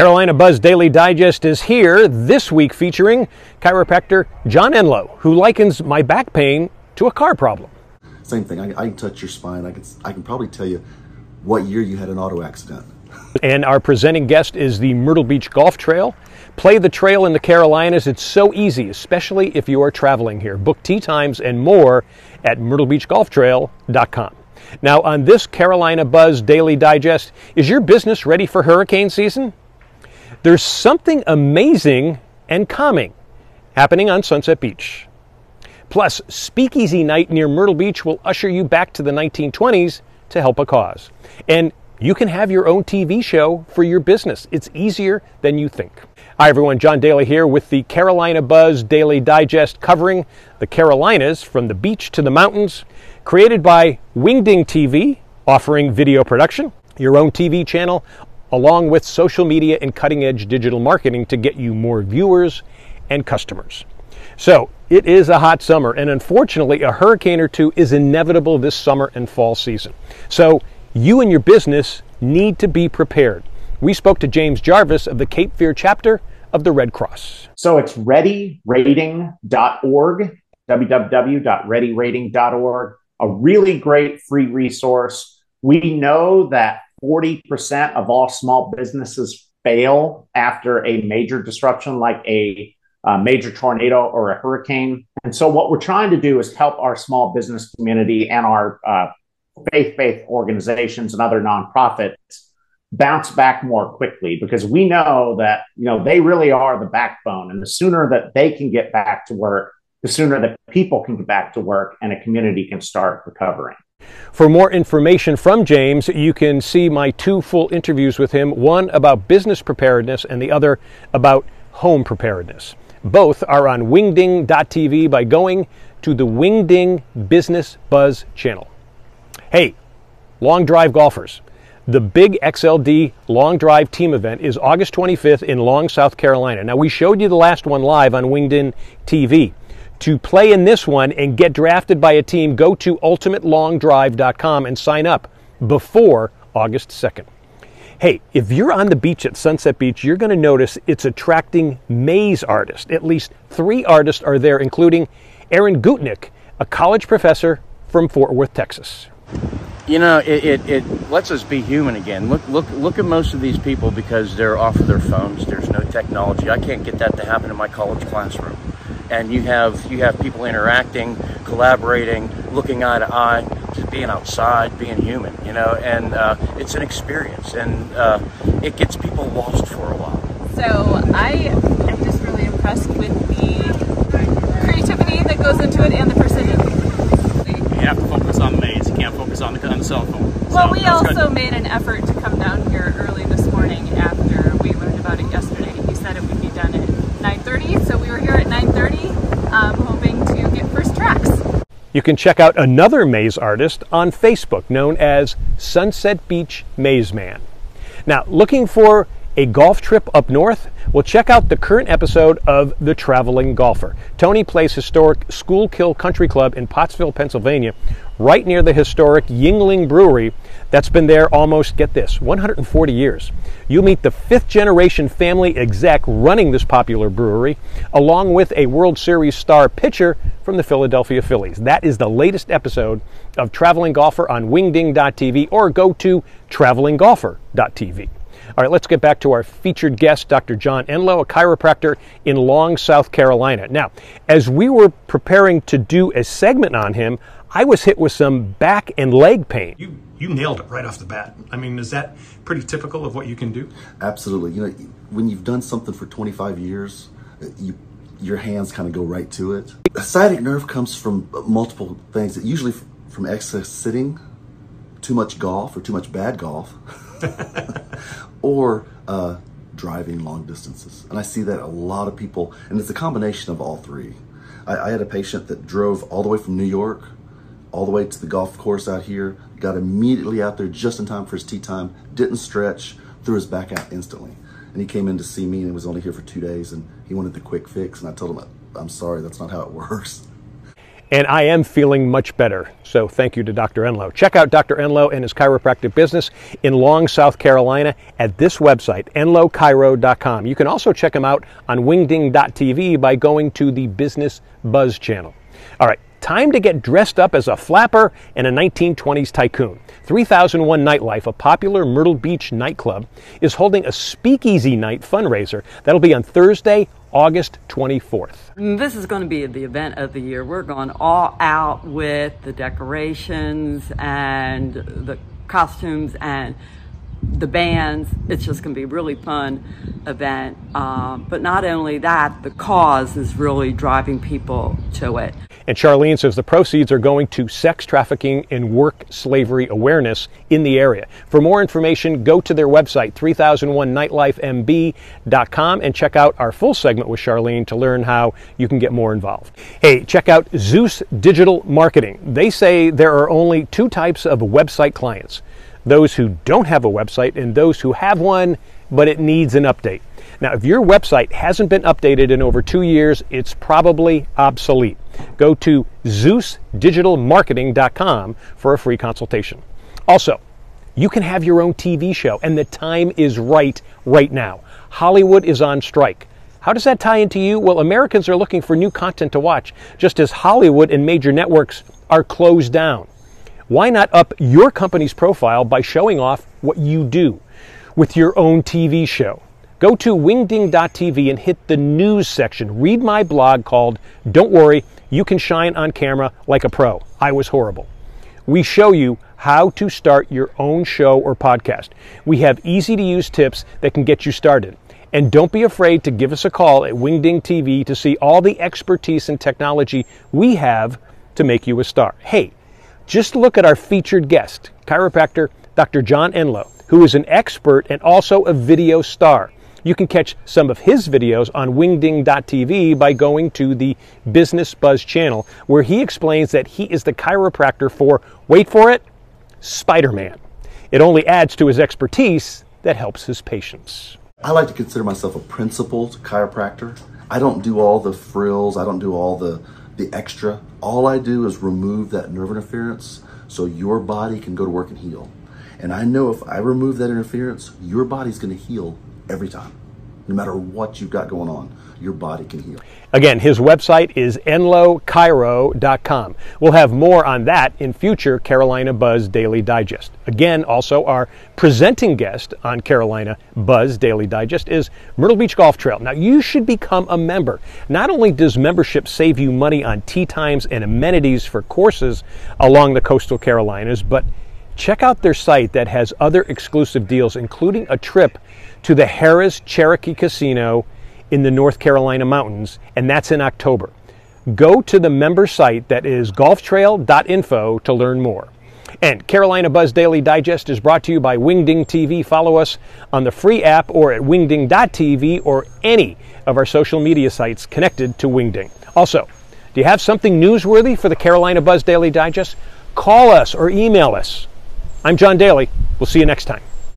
Carolina Buzz Daily Digest is here this week featuring chiropractor John Enloe, who likens my back pain to a car problem. Same thing. I, I can touch your spine. I can, I can probably tell you what year you had an auto accident. and our presenting guest is the Myrtle Beach Golf Trail. Play the trail in the Carolinas. It's so easy, especially if you are traveling here. Book tee times and more at myrtlebeachgolftrail.com. Now, on this Carolina Buzz Daily Digest, is your business ready for hurricane season? There's something amazing and calming happening on Sunset Beach. Plus, Speakeasy Night near Myrtle Beach will usher you back to the 1920s to help a cause. And you can have your own TV show for your business. It's easier than you think. Hi, everyone. John Daly here with the Carolina Buzz Daily Digest covering the Carolinas from the beach to the mountains, created by Wingding TV, offering video production, your own TV channel, along with social media and cutting edge digital marketing to get you more viewers and customers. So, it is a hot summer, and unfortunately, a hurricane or two is inevitable this summer and fall season. So, you and your business need to be prepared. We spoke to James Jarvis of the Cape Fear chapter of the Red Cross. So it's readyrating.org, www.readyrating.org, a really great free resource. We know that 40% of all small businesses fail after a major disruption like a, a, major tornado or a hurricane. And so, what we're trying to do is help our small business community and our uh, faith based organizations and other nonprofits bounce back more quickly because we know that you know they really are the backbone and the sooner that they can get back to work the sooner that people can get back to work and a community can start recovering for more information from James, you can see my two full interviews with him one about business preparedness and the other about home preparedness. Both are on wingding.tv by going to the Wingding Business Buzz channel. Hey, long drive golfers. The Big XLD Long Drive Team event is August 25th in Long, South Carolina. Now, we showed you the last one live on Wingding TV. To play in this one and get drafted by a team, go to ultimatelongdrive.com and sign up before August 2nd. Hey, if you're on the beach at Sunset Beach, you're going to notice it's attracting maze artists. At least three artists are there, including Aaron Gutnick, a college professor from Fort Worth, Texas. You know, it, it, it, lets us be human again. Look, look, look at most of these people because they're off of their phones. There's no technology. I can't get that to happen in my college classroom and you have you have people interacting, collaborating, looking eye to eye, just being outside, being human, you know, and uh, it's an experience, and uh, it gets people lost for a while. So I am just really impressed with the creativity that goes into it and the precision. You have to focus on the maze. You can't focus on the, on the cell phone. Well, so we also good. made an effort to come down here early this morning after we learned about it yesterday. He said it would be done at 9.30, so we were here at 9.30, um, hoping to get first tracks. You can check out another maze artist on Facebook known as Sunset Beach Maze Man. Now, looking for a golf trip up north? Well, check out the current episode of The Traveling Golfer. Tony plays historic Schuylkill Country Club in Pottsville, Pennsylvania, right near the historic Yuengling Brewery that's been there almost, get this, 140 years. You'll meet the fifth generation family exec running this popular brewery, along with a World Series star pitcher from the Philadelphia Phillies. That is the latest episode of Traveling Golfer on wingding.tv or go to travelinggolfer.tv. All right, let's get back to our featured guest, Dr. John Enloe, a chiropractor in Long, South Carolina. Now, as we were preparing to do a segment on him, I was hit with some back and leg pain. You you nailed it right off the bat. I mean, is that pretty typical of what you can do? Absolutely. You know, when you've done something for 25 years, you your hands kind of go right to it. A sciatic nerve comes from multiple things. Usually from excess sitting, too much golf or too much bad golf. or uh, driving long distances. And I see that a lot of people, and it's a combination of all three. I, I had a patient that drove all the way from New York all the way to the golf course out here, got immediately out there just in time for his tee time, didn't stretch, threw his back out instantly. And he came in to see me and was only here for two days and he wanted the quick fix. And I told him, I'm sorry, that's not how it works. and I am feeling much better. So thank you to Dr. Enloe. Check out Dr. Enloe and his chiropractic business in Long, South Carolina at this website, enloechiro.com. You can also check him out on wingding.tv by going to the Business Buzz channel. All right, time to get dressed up as a flapper and a 1920s tycoon. 3001 Nightlife, a popular Myrtle Beach nightclub, is holding a speakeasy night fundraiser that'll be on Thursday, August 24th. This is going to be the event of the year. We're going all out with the decorations and the costumes and the bands. It's just going to be a really fun event. Um, but not only that, the cause is really driving people to it. And Charlene says the proceeds are going to sex trafficking and work slavery awareness in the area. For more information, go to their website, 3001nightlifemb.com, and check out our full segment with Charlene to learn how you can get more involved. Hey, check out Zeus Digital Marketing. They say there are only two types of website clients those who don't have a website and those who have one, but it needs an update. Now, if your website hasn't been updated in over two years, it's probably obsolete. Go to ZeusDigitalMarketing.com for a free consultation. Also, you can have your own TV show, and the time is right right now. Hollywood is on strike. How does that tie into you? Well, Americans are looking for new content to watch, just as Hollywood and major networks are closed down. Why not up your company's profile by showing off what you do with your own TV show? Go to wingding.tv and hit the news section. Read my blog called Don't Worry, You Can Shine on Camera Like a Pro. I was horrible. We show you how to start your own show or podcast. We have easy to use tips that can get you started. And don't be afraid to give us a call at Wingding TV to see all the expertise and technology we have to make you a star. Hey, just look at our featured guest, chiropractor Dr. John Enloe, who is an expert and also a video star. You can catch some of his videos on wingding.tv by going to the Business Buzz channel, where he explains that he is the chiropractor for, wait for it, Spider Man. It only adds to his expertise that helps his patients. I like to consider myself a principled chiropractor. I don't do all the frills, I don't do all the, the extra. All I do is remove that nerve interference so your body can go to work and heal. And I know if I remove that interference, your body's gonna heal every time. No matter what you've got going on, your body can heal. Again, his website is enloechiro.com. We'll have more on that in future Carolina Buzz Daily Digest. Again, also our presenting guest on Carolina Buzz Daily Digest is Myrtle Beach Golf Trail. Now, you should become a member. Not only does membership save you money on tee times and amenities for courses along the coastal Carolinas, but check out their site that has other exclusive deals, including a trip to the Harrah's Cherokee Casino in the North Carolina mountains, and that's in October. Go to the member site that is golftrail.info to learn more. And Carolina Buzz Daily Digest is brought to you by Wingding TV. Follow us on the free app or at wingding.tv or any of our social media sites connected to Wingding. Also, do you have something newsworthy for the Carolina Buzz Daily Digest? Call us or email us. I'm John Daly. We'll see you next time.